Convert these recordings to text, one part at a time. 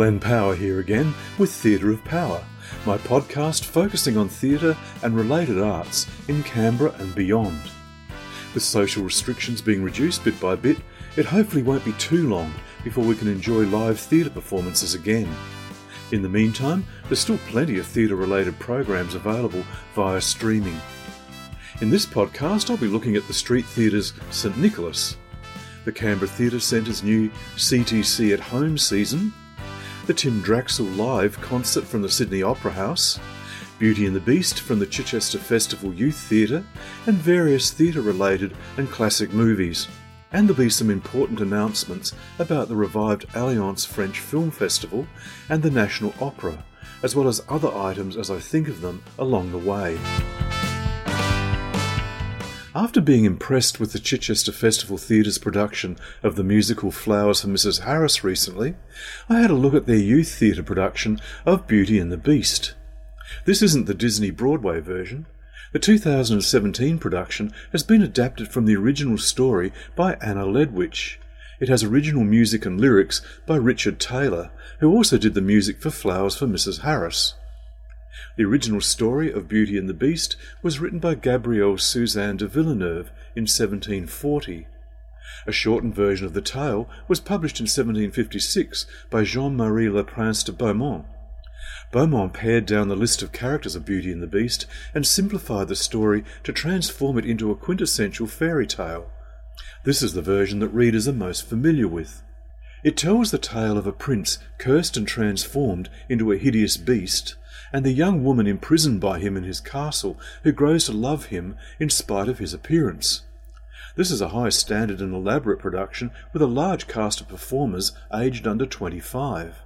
Len Power here again with Theatre of Power, my podcast focusing on theatre and related arts in Canberra and beyond. With social restrictions being reduced bit by bit, it hopefully won't be too long before we can enjoy live theatre performances again. In the meantime, there's still plenty of theatre related programs available via streaming. In this podcast, I'll be looking at the Street Theatre's St Nicholas, the Canberra Theatre Centre's new CTC at Home season, the Tim Draxl live concert from the Sydney Opera House, Beauty and the Beast from the Chichester Festival Youth Theatre, and various theatre related and classic movies. And there'll be some important announcements about the revived Alliance French Film Festival and the National Opera, as well as other items as I think of them along the way. After being impressed with the Chichester Festival Theatre's production of the musical Flowers for Mrs. Harris recently, I had a look at their youth theatre production of Beauty and the Beast. This isn't the Disney Broadway version. The 2017 production has been adapted from the original story by Anna Ledwich. It has original music and lyrics by Richard Taylor, who also did the music for Flowers for Mrs. Harris. The original story of Beauty and the Beast was written by Gabrielle Suzanne de Villeneuve in 1740. A shortened version of the tale was published in 1756 by Jean-Marie Le Prince de Beaumont. Beaumont pared down the list of characters of Beauty and the Beast and simplified the story to transform it into a quintessential fairy tale. This is the version that readers are most familiar with. It tells the tale of a prince cursed and transformed into a hideous beast and the young woman imprisoned by him in his castle, who grows to love him in spite of his appearance. This is a high standard and elaborate production with a large cast of performers aged under 25.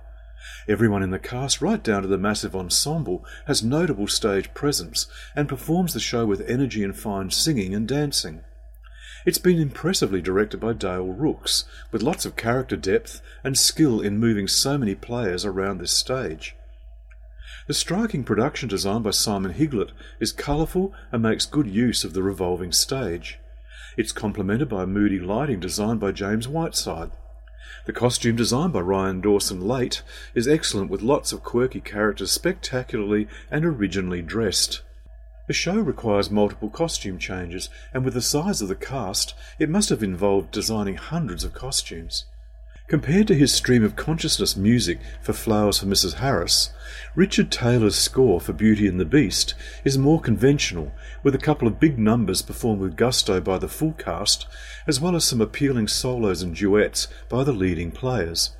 Everyone in the cast, right down to the massive ensemble, has notable stage presence and performs the show with energy and fine singing and dancing. It's been impressively directed by Dale Rooks, with lots of character depth and skill in moving so many players around this stage. The striking production design by Simon Higlett is colourful and makes good use of the revolving stage. It's complemented by moody lighting designed by James Whiteside. The costume design by Ryan Dawson Laight is excellent with lots of quirky characters spectacularly and originally dressed. The show requires multiple costume changes, and with the size of the cast, it must have involved designing hundreds of costumes. Compared to his stream of consciousness music for Flowers for Mrs. Harris, Richard Taylor's score for Beauty and the Beast is more conventional, with a couple of big numbers performed with gusto by the full cast, as well as some appealing solos and duets by the leading players.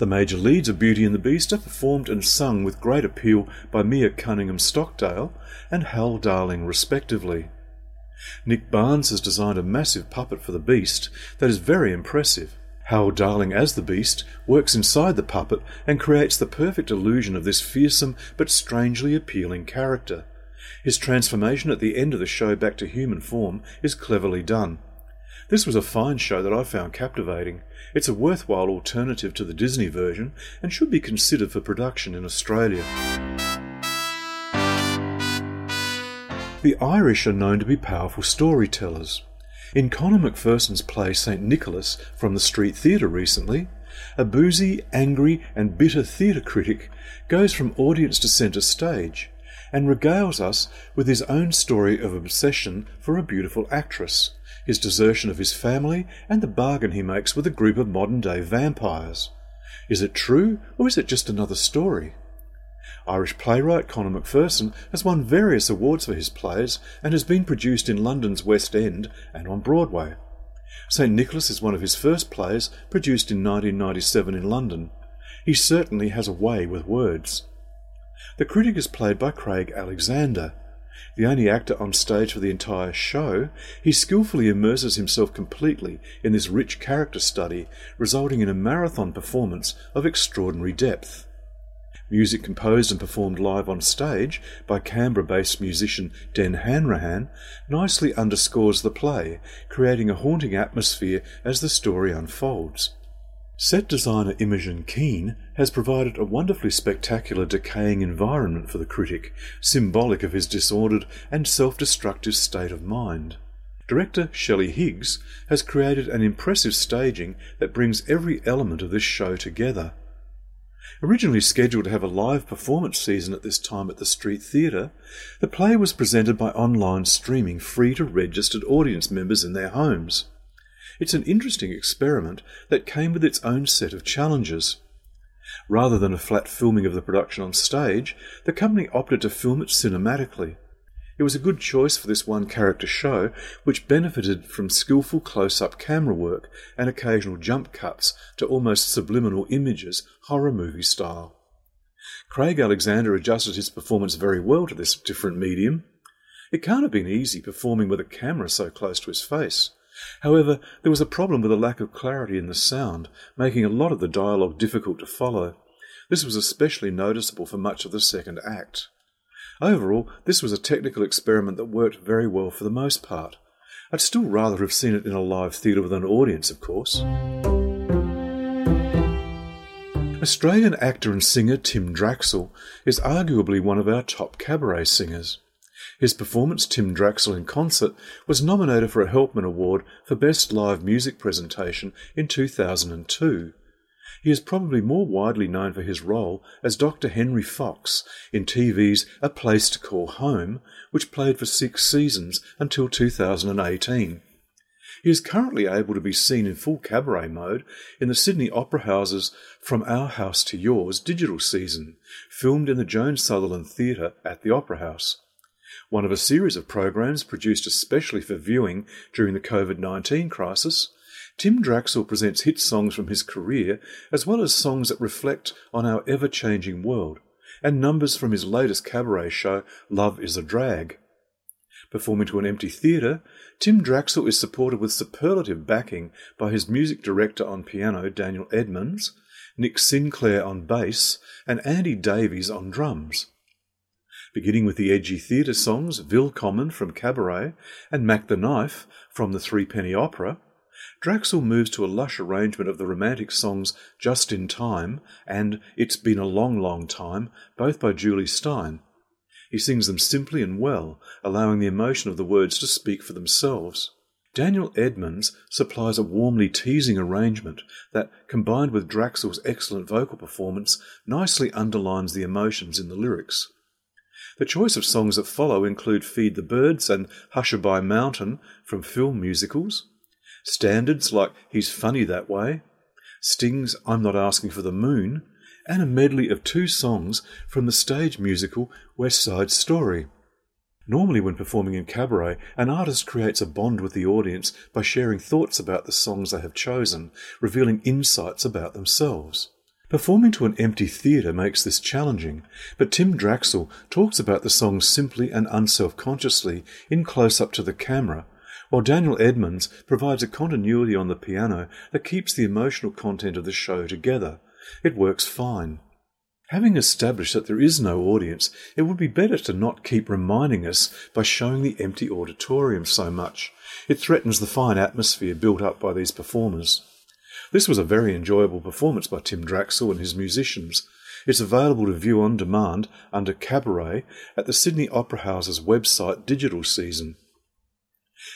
The major leads of Beauty and the Beast are performed and sung with great appeal by Mia Cunningham Stockdale and Hal Darling, respectively. Nick Barnes has designed a massive puppet for the Beast that is very impressive. Hal Darling as the beast works inside the puppet and creates the perfect illusion of this fearsome but strangely appealing character. His transformation at the end of the show back to human form is cleverly done. This was a fine show that I found captivating. It's a worthwhile alternative to the Disney version and should be considered for production in Australia. The Irish are known to be powerful storytellers. In Conor McPherson's play St. Nicholas from the Street Theatre recently, a boozy, angry, and bitter theatre critic goes from audience to centre stage and regales us with his own story of obsession for a beautiful actress, his desertion of his family, and the bargain he makes with a group of modern day vampires. Is it true, or is it just another story? Irish playwright Conor McPherson has won various awards for his plays and has been produced in London's West End and on Broadway. St. Nicholas is one of his first plays, produced in 1997 in London. He certainly has a way with words. The critic is played by Craig Alexander. The only actor on stage for the entire show, he skillfully immerses himself completely in this rich character study, resulting in a marathon performance of extraordinary depth. Music composed and performed live on stage by Canberra based musician Den Hanrahan nicely underscores the play, creating a haunting atmosphere as the story unfolds. Set designer Imogen Keane has provided a wonderfully spectacular decaying environment for the critic, symbolic of his disordered and self destructive state of mind. Director Shelley Higgs has created an impressive staging that brings every element of this show together. Originally scheduled to have a live performance season at this time at the Street Theatre, the play was presented by online streaming free to registered audience members in their homes. It's an interesting experiment that came with its own set of challenges. Rather than a flat filming of the production on stage, the company opted to film it cinematically. It was a good choice for this one character show, which benefited from skillful close up camera work and occasional jump cuts to almost subliminal images, horror movie style. Craig Alexander adjusted his performance very well to this different medium. It can't have been easy performing with a camera so close to his face. However, there was a problem with a lack of clarity in the sound, making a lot of the dialogue difficult to follow. This was especially noticeable for much of the second act. Overall, this was a technical experiment that worked very well for the most part. I'd still rather have seen it in a live theatre with an audience, of course. Australian actor and singer Tim Draxl is arguably one of our top cabaret singers. His performance, Tim Draxl in Concert, was nominated for a Helpmann Award for Best Live Music Presentation in 2002. He is probably more widely known for his role as Dr. Henry Fox in TV's A Place to Call Home, which played for six seasons until 2018. He is currently able to be seen in full cabaret mode in the Sydney Opera House's From Our House to Yours digital season, filmed in the Joan Sutherland Theatre at the Opera House. One of a series of programs produced especially for viewing during the COVID 19 crisis, Tim Draxl presents hit songs from his career as well as songs that reflect on our ever changing world, and numbers from his latest cabaret show, Love is a Drag. Performing to an empty theatre, Tim Draxl is supported with superlative backing by his music director on piano, Daniel Edmonds, Nick Sinclair on bass, and Andy Davies on drums. Beginning with the edgy theatre songs Willkommen from Cabaret and Mack the Knife from the Threepenny Opera, Draxl moves to a lush arrangement of the romantic songs Just in Time and It's Been a Long, Long Time, both by Julie Styne. He sings them simply and well, allowing the emotion of the words to speak for themselves. Daniel Edmonds supplies a warmly teasing arrangement that, combined with Draxl's excellent vocal performance, nicely underlines the emotions in the lyrics. The choice of songs that follow include Feed the Birds and Hushabye Mountain from film musicals, Standards like He's Funny That Way, Sting's I'm Not Asking for the Moon, and a medley of two songs from the stage musical West Side Story. Normally, when performing in cabaret, an artist creates a bond with the audience by sharing thoughts about the songs they have chosen, revealing insights about themselves. Performing to an empty theatre makes this challenging, but Tim Draxl talks about the songs simply and unself consciously in close up to the camera while Daniel Edmonds provides a continuity on the piano that keeps the emotional content of the show together. It works fine. Having established that there is no audience, it would be better to not keep reminding us by showing the empty auditorium so much. It threatens the fine atmosphere built up by these performers. This was a very enjoyable performance by Tim Draxl and his musicians. It's available to view on demand under Cabaret at the Sydney Opera House's website digital season.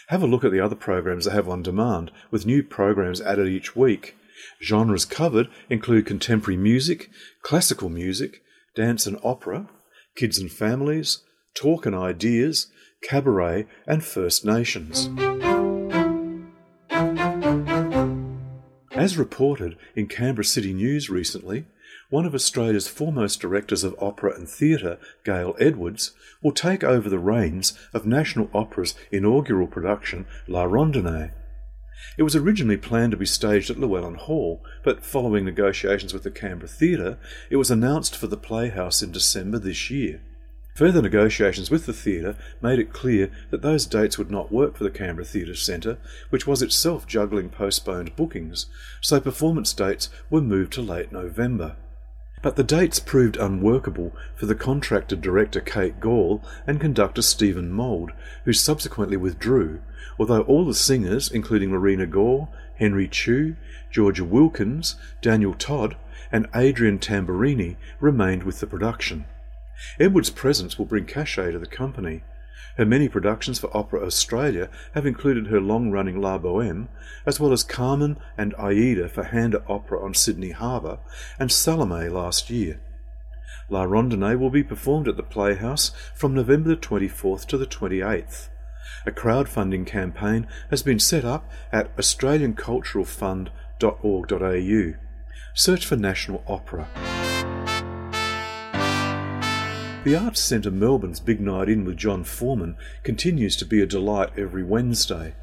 Have a look at the other programs they have on demand, with new programs added each week. Genres covered include contemporary music, classical music, dance and opera, kids and families, talk and ideas, cabaret, and First Nations. As reported in Canberra City News recently, one of Australia's foremost directors of opera and theatre, Gale Edwards, will take over the reins of National Opera's inaugural production, La Rondine. It was originally planned to be staged at Llewellyn Hall, but following negotiations with the Canberra Theatre, it was announced for the Playhouse in December this year. Further negotiations with the theatre made it clear that those dates would not work for the Canberra Theatre Centre, which was itself juggling postponed bookings, so performance dates were moved to late November. But the dates proved unworkable for the contracted director Kate Gaul and conductor Stephen Mould, who subsequently withdrew, although all the singers, including Marina Gore, Henry Choo, Georgia Wilkins, Daniel Todd, and Adrian Tamburini, remained with the production. Edward's presence will bring cachet to the company. Her many productions for Opera Australia have included her long running La Boheme, as well as Carmen and Aida for Handa Opera on Sydney Harbour, and Salome last year. La Rondine will be performed at the Playhouse from November the 24th to the 28th. A crowdfunding campaign has been set up at australianculturalfund.org.au. Search for National Opera. The Arts Centre Melbourne's Big Night In with John Foreman continues to be a delight every Wednesday.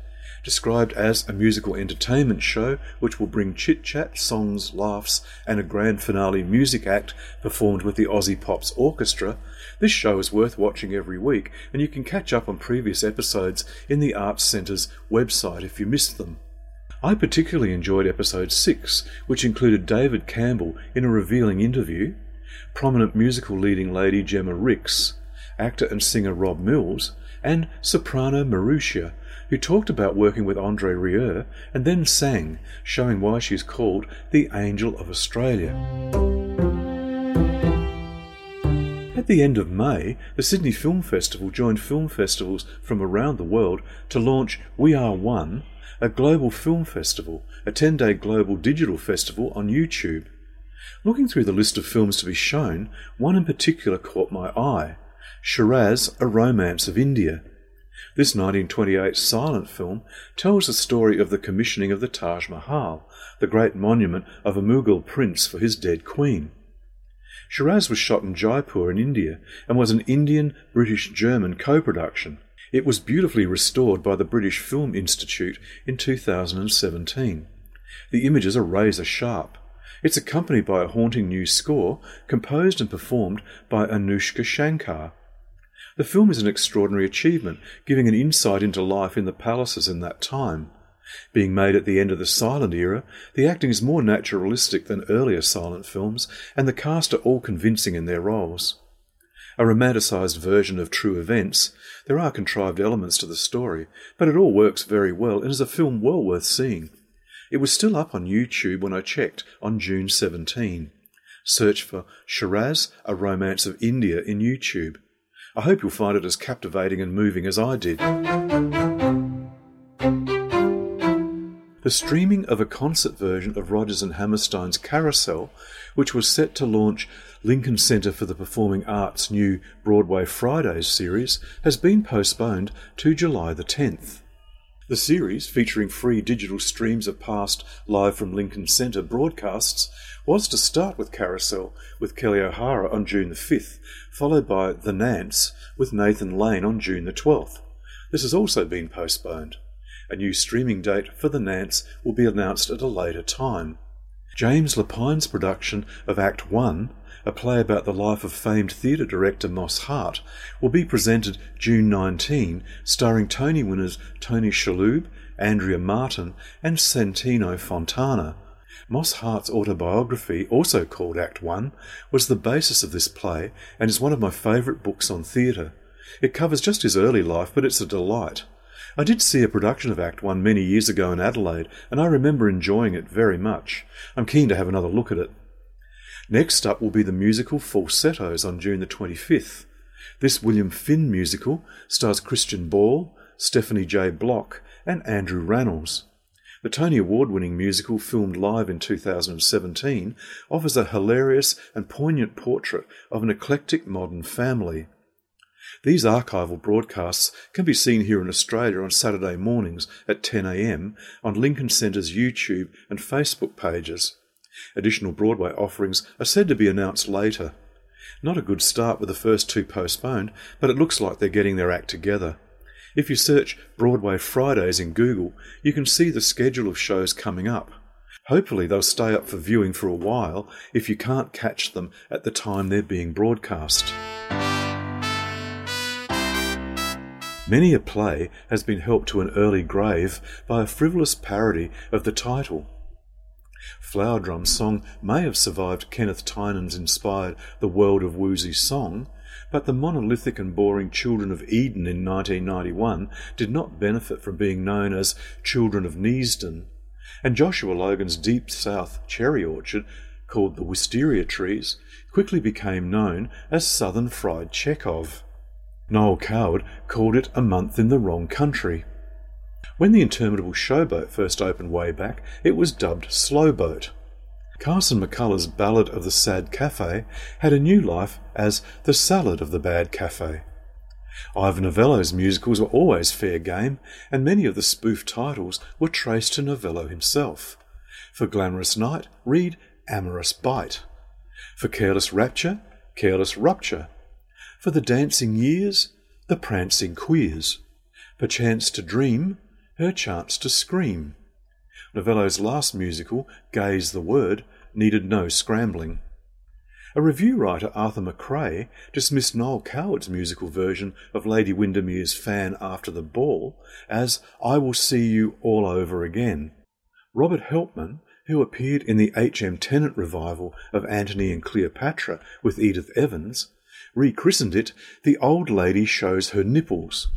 Described as a musical entertainment show which will bring chit chat, songs, laughs, and a grand finale music act performed with the Aussie Pops Orchestra, this show is worth watching every week, and you can catch up on previous episodes in the Arts Centre's website if you missed them. I particularly enjoyed episode 6, which included David Campbell in a revealing interview, prominent musical leading lady Gemma Rix, actor and singer Rob Mills, and soprano Mirusia, who talked about working with Andre Rieu and then sang, showing why she's called the Angel of Australia. At the end of May, the Sydney Film Festival joined film festivals from around the world to launch We Are One, a global film festival, a 10 day global digital festival on YouTube. Looking through the list of films to be shown, one in particular caught my eye Shiraz, A Romance of India. This 1928 silent film tells the story of the commissioning of the Taj Mahal, the great monument of a Mughal prince for his dead queen. Shiraz was shot in Jaipur in India and was an Indian British German co production. It was beautifully restored by the British Film Institute in 2017. The images are razor sharp. It's accompanied by a haunting new score composed and performed by Anoushka Shankar. The film is an extraordinary achievement, giving an insight into life in the palaces in that time. Being made at the end of the silent era, the acting is more naturalistic than earlier silent films, and the cast are all convincing in their roles. A romanticised version of true events, there are contrived elements to the story, but it all works very well and is a film well worth seeing. It was still up on YouTube when I checked on June 17. Search for Shiraz, A Romance of India in YouTube. I hope you'll find it as captivating and moving as I did. The streaming of a concert version of Rodgers and Hammerstein's Carousel, which was set to launch Lincoln Centre for the Performing Arts' new Broadway Fridays series, has been postponed to July the 10th. The series, featuring free digital streams of past Live from Lincoln Centre broadcasts, was to start with Carousel with Kelli O'Hara on June the 5th, followed by The Nance with Nathan Lane on June the 12th. This has also been postponed. A new streaming date for The Nance will be announced at a later time. James Lapine's production of Act 1 a play about the life of famed theatre director Moss Hart, will be presented June 19, starring Tony winners Tony Shalhoub, Andrea Martin, and Santino Fontana. Moss Hart's autobiography, also called Act One, was the basis of this play and is one of my favourite books on theatre. It covers just his early life, but it's a delight. I did see a production of Act One many years ago in Adelaide, and I remember enjoying it very much. I'm keen to have another look at it. Next up will be the musical Falsettos on June the 25th. This William Finn musical stars Christian Borle, Stephanie J. Block, and Andrew Rannells. The Tony Award winning musical, filmed live in 2017, offers a hilarious and poignant portrait of an eclectic modern family. These archival broadcasts can be seen here in Australia on Saturday mornings at 10am on Lincoln Centre's YouTube and Facebook pages. Additional Broadway offerings are said to be announced later. Not a good start with the first two postponed, but it looks like they're getting their act together. If you search Broadway Fridays in Google, you can see the schedule of shows coming up. Hopefully, they'll stay up for viewing for a while if you can't catch them at the time they're being broadcast. Many a play has been helped to an early grave by a frivolous parody of the title. Flower Drum song may have survived Kenneth Tynan's inspired The World of Woozy song, but the monolithic and boring Children of Eden in 1991 did not benefit from being known as Children of Neasden, and Joshua Logan's Deep South cherry orchard, called the Wisteria Trees, quickly became known as Southern Fried Chekhov. Noel Coward called it A Month in the Wrong Country. When the interminable showboat first opened way back, it was dubbed Slowboat. Carson McCullers' Ballad of the Sad Cafe had a new life as The Salad of the Bad Cafe. Ivor Novello's musicals were always fair game, and many of the spoof titles were traced to Novello himself. For Glamorous Night, read Amorous Bite. For Careless Rapture, Careless Rupture. For the Dancing Years, The Prancing Queers. Perchance to Dream, Her Chance to Scream. Novello's last musical, Gay's the Word, needed no scrambling. A revue writer, Arthur Macrae, dismissed Noel Coward's musical version of Lady Windermere's Fan After the Ball as I Will See You All Over Again. Robert Helpmann, who appeared in the H.M. Tennent revival of Antony and Cleopatra with Edith Evans, rechristened it The Old Lady Shows Her Nipples.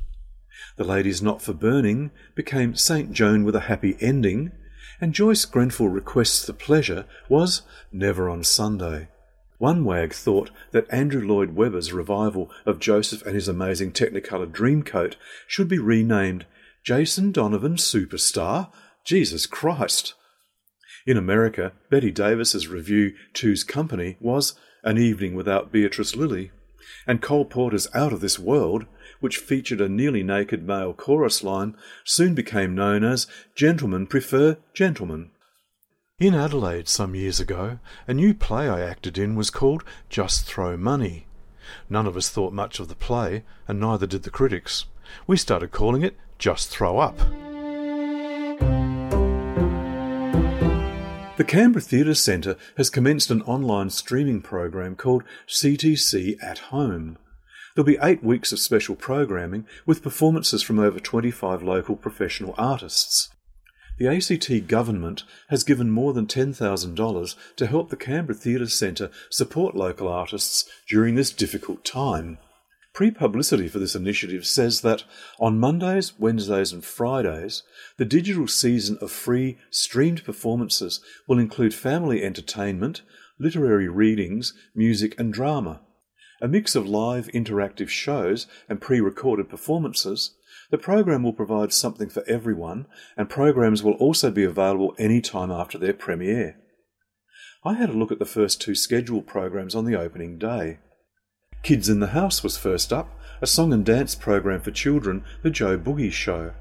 The Lady's Not for Burning became St. Joan with a Happy Ending, and Joyce Grenfell Requests the Pleasure was Never on Sunday. One wag thought that Andrew Lloyd Webber's revival of Joseph and his amazing Technicolor Dreamcoat should be renamed Jason Donovan Superstar? Jesus Christ! In America, Bette Davis's revue Two's Company was An Evening Without Beatrice Lillie, and Cole Porter's Out of This World, which featured a nearly naked male chorus line, soon became known as Gentlemen Prefer Gentlemen. In Adelaide some years ago, a new play I acted in was called Just Throw Money. None of us thought much of the play, and neither did the critics. We started calling it Just Throw Up. The Canberra Theatre Centre has commenced an online streaming program called CTC at Home. There'll be eight weeks of special programming with performances from over 25 local professional artists. The ACT government has given more than $10,000 to help the Canberra Theatre Centre support local artists during this difficult time. Pre publicity for this initiative says that on Mondays, Wednesdays, and Fridays, the digital season of free streamed performances will include family entertainment, literary readings, music, and drama. A mix of live interactive shows and pre recorded performances, the program will provide something for everyone, and programs will also be available any time after their premiere. I had a look at the first two scheduled programs on the opening day. Kids in the House was first up, a song and dance program for children, The Joe Boogie Show.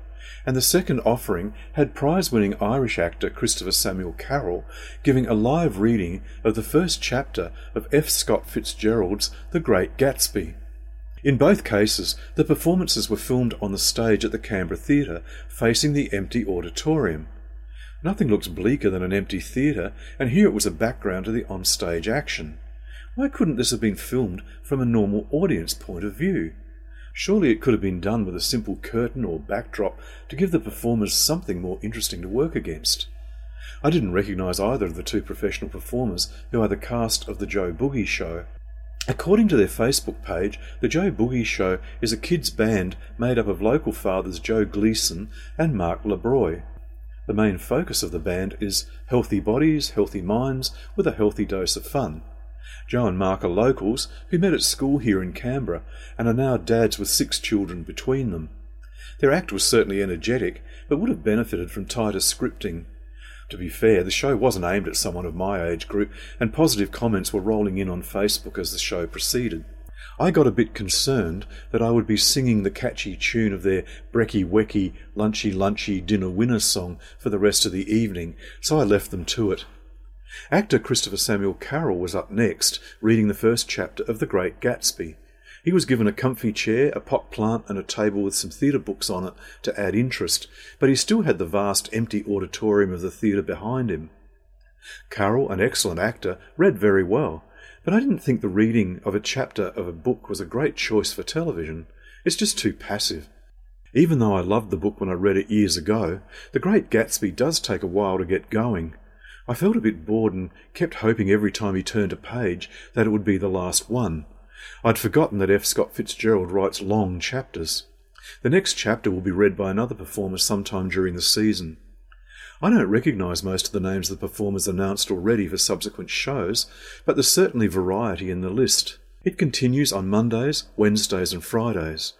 And the second offering had prize winning Irish actor Christopher Samuel Carroll giving a live reading of the first chapter of F. Scott Fitzgerald's The Great Gatsby. In both cases, the performances were filmed on the stage at the Canberra Theatre, facing the empty auditorium. Nothing looks bleaker than an empty theatre, and here it was a background to the on-stage action. Why couldn't this have been filmed from a normal audience point of view? Surely it could have been done with a simple curtain or backdrop to give the performers something more interesting to work against. I didn't recognise either of the two professional performers who are the cast of The Joe Boogie Show. According to their Facebook page, The Joe Boogie Show is a kids' band made up of local fathers Joe Gleason and Mark LeBroy. The main focus of the band is healthy bodies, healthy minds, with a healthy dose of fun. Joe and Mark are locals who met at school here in Canberra and are now dads with six children between them. Their act was certainly energetic, but would have benefited from tighter scripting. To be fair, the show wasn't aimed at someone of my age group, and positive comments were rolling in on Facebook as the show proceeded. I got a bit concerned that I would be singing the catchy tune of their brecky wecky, lunchy lunchy dinner winner song for the rest of the evening, so I left them to it. Actor Christopher Samuel Carroll was up next, reading the first chapter of The Great Gatsby. He was given a comfy chair, a pot plant, and a table with some theatre books on it to add interest, but he still had the vast empty auditorium of the theatre behind him. Carroll, an excellent actor, read very well, but I didn't think the reading of a chapter of a book was a great choice for television. It's just too passive. Even though I loved the book when I read it years ago, The Great Gatsby does take a while to get going. I felt a bit bored and kept hoping every time he turned a page that it would be the last one. I'd forgotten that F. Scott Fitzgerald writes long chapters. The next chapter will be read by another performer sometime during the season. I don't recognise most of the names of the performers announced already for subsequent shows, but there's certainly variety in the list. It continues on Mondays, Wednesdays, and Fridays.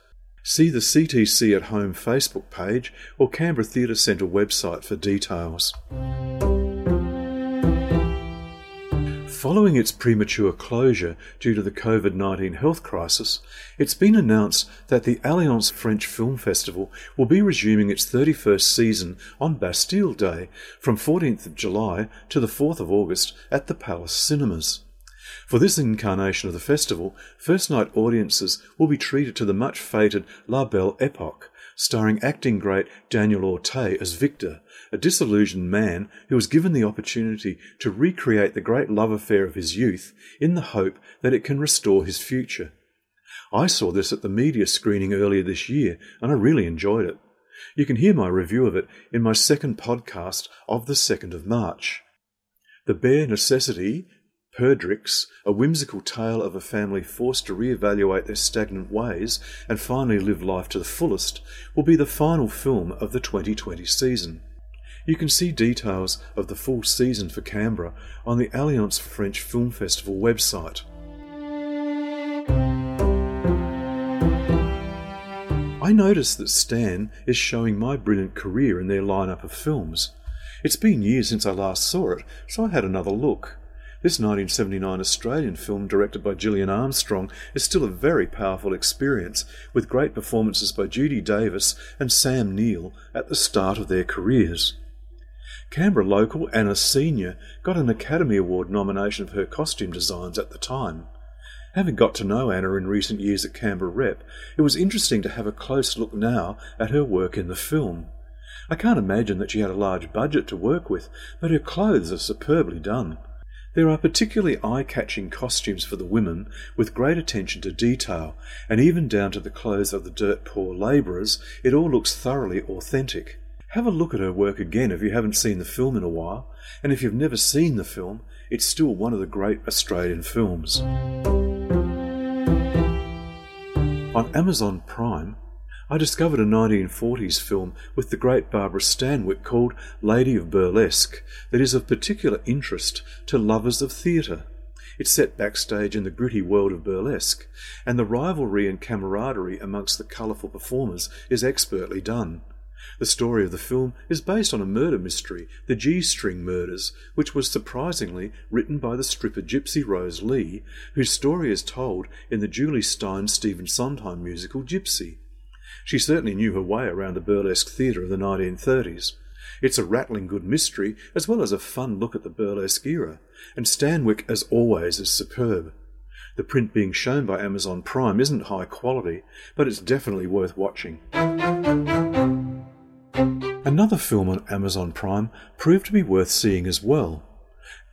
See the CTC at Home Facebook page or Canberra Theatre Centre website for details. Following its premature closure due to the COVID 19 health crisis, it's been announced that the Alliance French Film Festival will be resuming its 31st season on Bastille Day from 14th of July to the 4th of August at the Palace Cinemas. For this incarnation of the festival, first night audiences will be treated to the much feted La Belle Epoque, starring acting great Daniel Auteuil as Victor, a disillusioned man who was given the opportunity to recreate the great love affair of his youth in the hope that it can restore his future. I saw this at the media screening earlier this year and I really enjoyed it. You can hear my review of it in my second podcast of the 2nd of March. The bare necessity Perdrix, a whimsical tale of a family forced to re-evaluate their stagnant ways and finally live life to the fullest, will be the final film of the 2020 season. You can see details of the full season for Canberra on the Alliance French Film Festival website. I noticed that Stan is showing my brilliant career in their lineup of films. It's been years since I last saw it, so I had another look. This 1979 Australian film, directed by Gillian Armstrong, is still a very powerful experience, with great performances by Judy Davis and Sam Neill at the start of their careers. Canberra local Anna Senior got an Academy Award nomination for her costume designs at the time. Having got to know Anna in recent years at Canberra Rep, it was interesting to have a close look now at her work in the film. I can't imagine that she had a large budget to work with, but her clothes are superbly done. There are particularly eye catching costumes for the women with great attention to detail, and even down to the clothes of the dirt poor labourers, it all looks thoroughly authentic. Have a look at her work again if you haven't seen the film in a while, and if you've never seen the film, it's still one of the great Australian films. On Amazon Prime, I discovered a 1940s film with the great Barbara Stanwyck called Lady of Burlesque that is of particular interest to lovers of theatre. It's set backstage in the gritty world of burlesque, and the rivalry and camaraderie amongst the colourful performers is expertly done. The story of the film is based on a murder mystery, The G String Murders, which was surprisingly written by the stripper Gypsy Rose Lee, whose story is told in the Julie Styne Stephen Sondheim musical Gypsy. She certainly knew her way around the burlesque theatre of the 1930s. It's a rattling good mystery, as well as a fun look at the burlesque era, and Stanwyck, as always, is superb. The print being shown by Amazon Prime isn't high quality, but it's definitely worth watching. Another film on Amazon Prime proved to be worth seeing as well.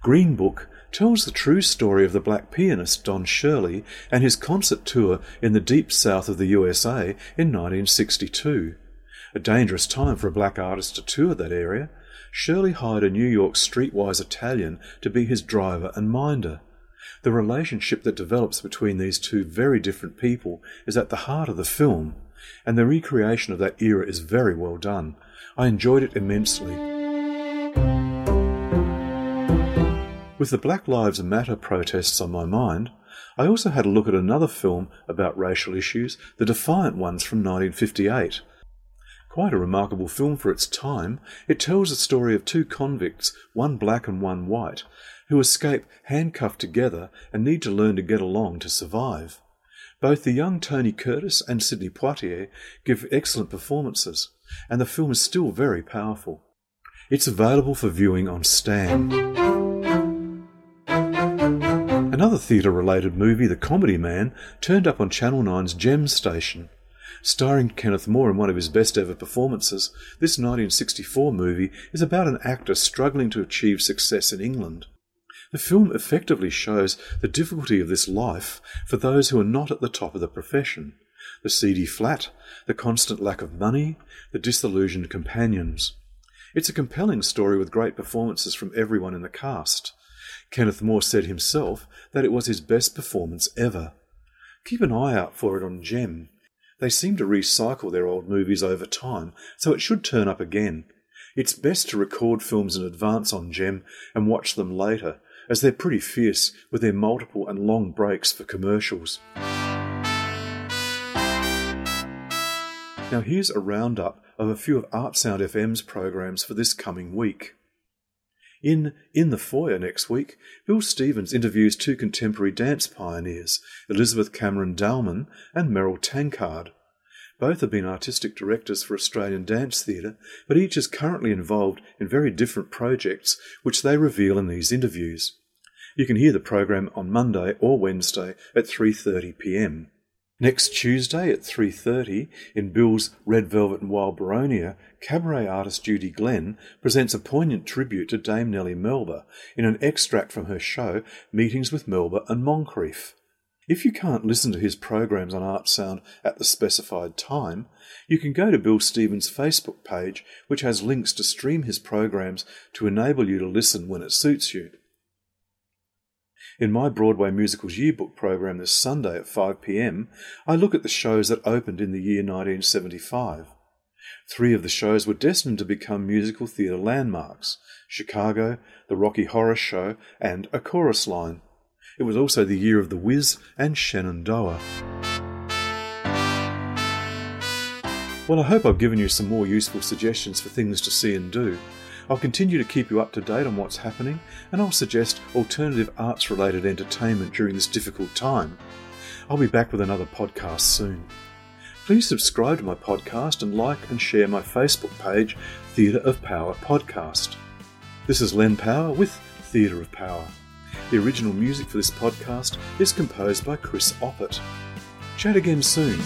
Green Book tells the true story of the black pianist Don Shirley and his concert tour in the deep south of the USA in 1962. A dangerous time for a black artist to tour that area. Shirley hired a New York streetwise Italian to be his driver and minder. The relationship that develops between these two very different people is at the heart of the film, and the recreation of that era is very well done. I enjoyed it immensely. With the Black Lives Matter protests on my mind, I also had a look at another film about racial issues, The Defiant Ones from 1958. Quite a remarkable film for its time, it tells the story of two convicts, one black and one white, who escape handcuffed together and need to learn to get along to survive. Both the young Tony Curtis and Sidney Poitier give excellent performances, and the film is still very powerful. It's available for viewing on Stan. Another theatre related movie, The Comedy Man, turned up on Channel 9's Gem station. Starring Kenneth More in one of his best ever performances, this 1964 movie is about an actor struggling to achieve success in England. The film effectively shows the difficulty of this life for those who are not at the top of the profession the seedy flat, the constant lack of money, the disillusioned companions. It's a compelling story with great performances from everyone in the cast. Kenneth More said himself that it was his best performance ever. Keep an eye out for it on Gem. They seem to recycle their old movies over time, so it should turn up again. It's best to record films in advance on Gem and watch them later, as they're pretty fierce with their multiple and long breaks for commercials. Now, here's a roundup of a few of Artsound FM's programs for this coming week. In In the Foyer next week, Bill Stevens interviews two contemporary dance pioneers, Elizabeth Cameron Dalman and Meryl Tankard. Both have been artistic directors for Australian Dance Theatre, but each is currently involved in very different projects, which they reveal in these interviews. You can hear the program on Monday or Wednesday at 3:30 p.m. Next Tuesday at 3:30 in Bill's Red Velvet and Wild Boronia, cabaret artist Judy Glenn presents a poignant tribute to Dame Nellie Melba in an extract from her show Meetings with Melba and Moncrieff. If you can't listen to his programs on Artsound at the specified time, you can go to Bill Stevens' Facebook page, which has links to stream his programs to enable you to listen when it suits you. In my Broadway Musicals Yearbook program this Sunday at 5pm, I look at the shows that opened in the year 1975. Three of the shows were destined to become musical theatre landmarks Chicago, the Rocky Horror Show, and A Chorus Line. It was also the year of The Wiz and Shenandoah. Well, I hope I've given you some more useful suggestions for things to see and do. I'll continue to keep you up to date on what's happening, and I'll suggest alternative arts related entertainment during this difficult time. I'll be back with another podcast soon. Please subscribe to my podcast and like and share my Facebook page, Theatre of Power Podcast. This is Len Power with Theatre of Power. The original music for this podcast is composed by Chris Oppett. Chat again soon.